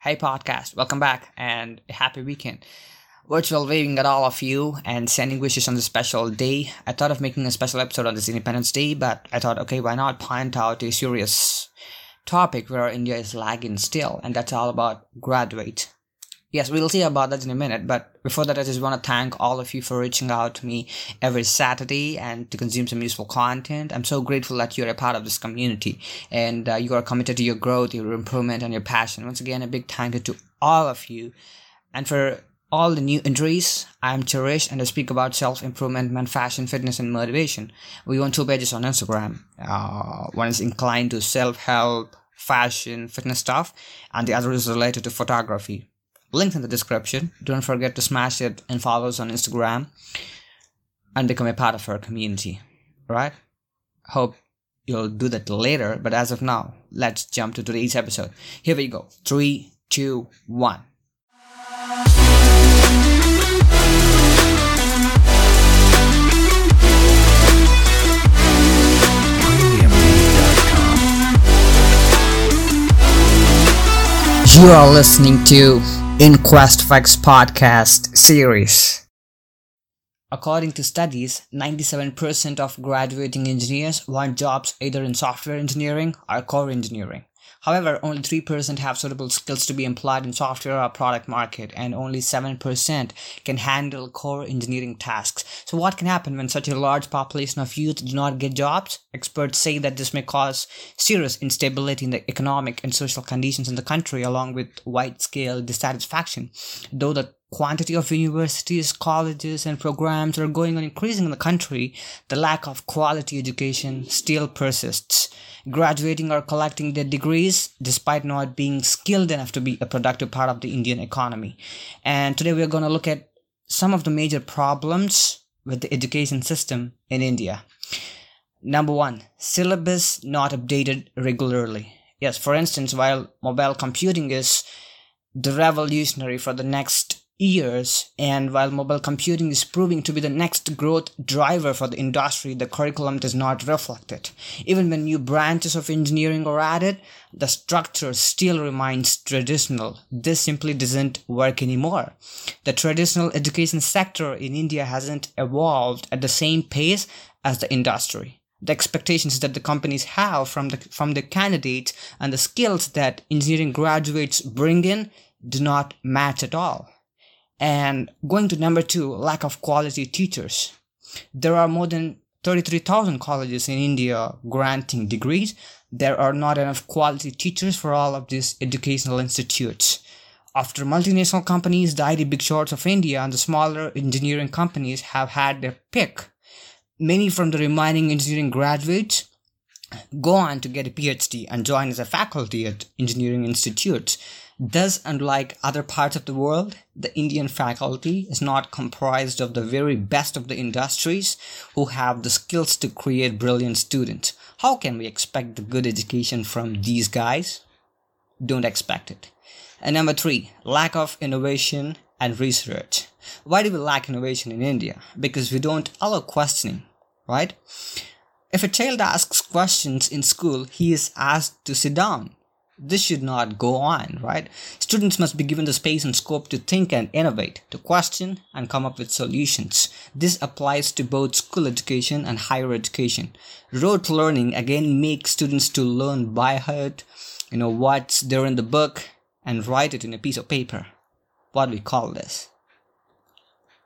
Hey, podcast, welcome back and happy weekend. Virtual waving at all of you and sending wishes on this special day. I thought of making a special episode on this Independence Day, but I thought, okay, why not point out a serious topic where India is lagging still, and that's all about graduate. Yes, we'll see about that in a minute, but before that, I just want to thank all of you for reaching out to me every Saturday and to consume some useful content. I'm so grateful that you're a part of this community and uh, you are committed to your growth, your improvement, and your passion. Once again, a big thank you to all of you. And for all the new entries, I'm Cherish and I speak about self improvement, man, fashion, fitness, and motivation. We own two pages on Instagram. Uh, one is inclined to self help, fashion, fitness stuff, and the other is related to photography Links in the description. Don't forget to smash it and follow us on Instagram and become a part of our community. Right? Hope you'll do that later, but as of now, let's jump to today's episode. Here we go. Three, two, one. You are listening to InQuest Facts podcast series. According to studies, 97% of graduating engineers want jobs either in software engineering or core engineering. However, only 3% have suitable skills to be employed in software or product market, and only 7% can handle core engineering tasks. So, what can happen when such a large population of youth do not get jobs? Experts say that this may cause serious instability in the economic and social conditions in the country, along with wide scale dissatisfaction. Though the quantity of universities, colleges, and programs are going on increasing in the country, the lack of quality education still persists graduating or collecting their degrees despite not being skilled enough to be a productive part of the Indian economy. And today we're going to look at some of the major problems with the education system in India. Number one, syllabus not updated regularly. Yes, for instance, while mobile computing is the revolutionary for the next years and while mobile computing is proving to be the next growth driver for the industry the curriculum does not reflect it. Even when new branches of engineering are added the structure still remains traditional. This simply doesn't work anymore. The traditional education sector in india hasn't evolved at the same pace as the industry. The expectations that the companies have from the from the candidates and the skills that engineering graduates bring in do not match at all and going to number two, lack of quality teachers. There are more than 33,000 colleges in India granting degrees. There are not enough quality teachers for all of these educational institutes. After multinational companies, the IT big shorts of India and the smaller engineering companies have had their pick. Many from the remaining engineering graduates go on to get a PhD and join as a faculty at engineering institutes. Thus, unlike other parts of the world, the Indian faculty is not comprised of the very best of the industries who have the skills to create brilliant students. How can we expect the good education from these guys? Don't expect it. And number three, lack of innovation and research. Why do we lack innovation in India? Because we don't allow questioning, right? If a child asks questions in school, he is asked to sit down this should not go on, right? Students must be given the space and scope to think and innovate, to question and come up with solutions. This applies to both school education and higher education. Rote learning again makes students to learn by heart, you know, what's there in the book and write it in a piece of paper. What we call this?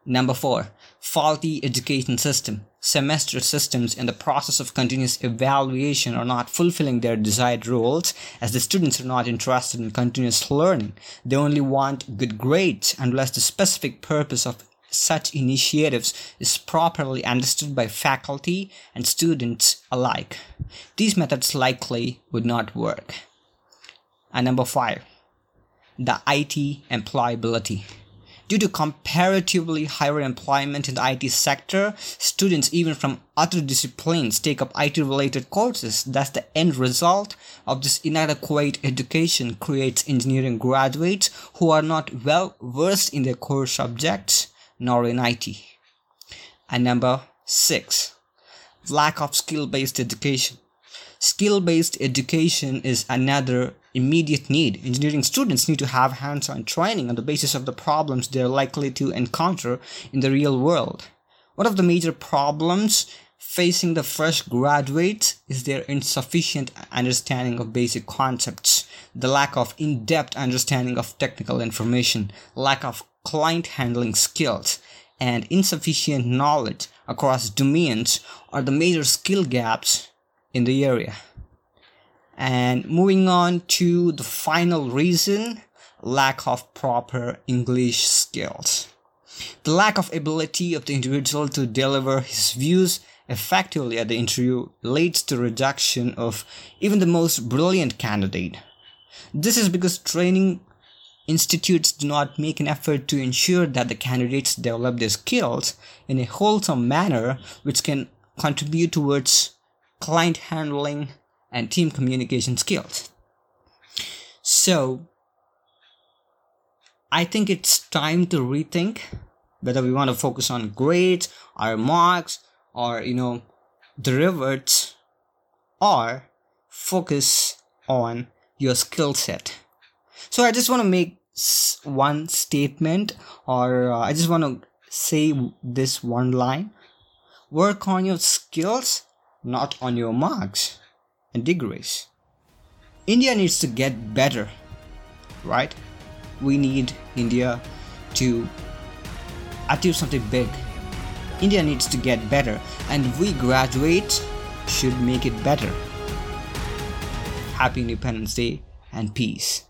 Number four, faulty education system. Semester systems in the process of continuous evaluation are not fulfilling their desired roles as the students are not interested in continuous learning. They only want good grades unless the specific purpose of such initiatives is properly understood by faculty and students alike. These methods likely would not work. And number five, the IT employability. Due to comparatively higher employment in the IT sector, students even from other disciplines take up IT related courses. Thus, the end result of this inadequate education creates engineering graduates who are not well versed in their core subjects nor in IT. And number six, lack of skill based education. Skill based education is another immediate need. Engineering students need to have hands on training on the basis of the problems they're likely to encounter in the real world. One of the major problems facing the fresh graduates is their insufficient understanding of basic concepts, the lack of in depth understanding of technical information, lack of client handling skills, and insufficient knowledge across domains are the major skill gaps in the area. And moving on to the final reason lack of proper English skills. The lack of ability of the individual to deliver his views effectively at the interview leads to rejection of even the most brilliant candidate. This is because training institutes do not make an effort to ensure that the candidates develop their skills in a wholesome manner which can contribute towards client handling and team communication skills. So, I think it's time to rethink whether we want to focus on grades, our marks, or you know, derivatives, or focus on your skill set. So, I just want to make one statement, or uh, I just want to say this one line work on your skills, not on your marks and degrees. India needs to get better, right? We need India to achieve something big. India needs to get better, and we graduates should make it better. Happy Independence Day and peace.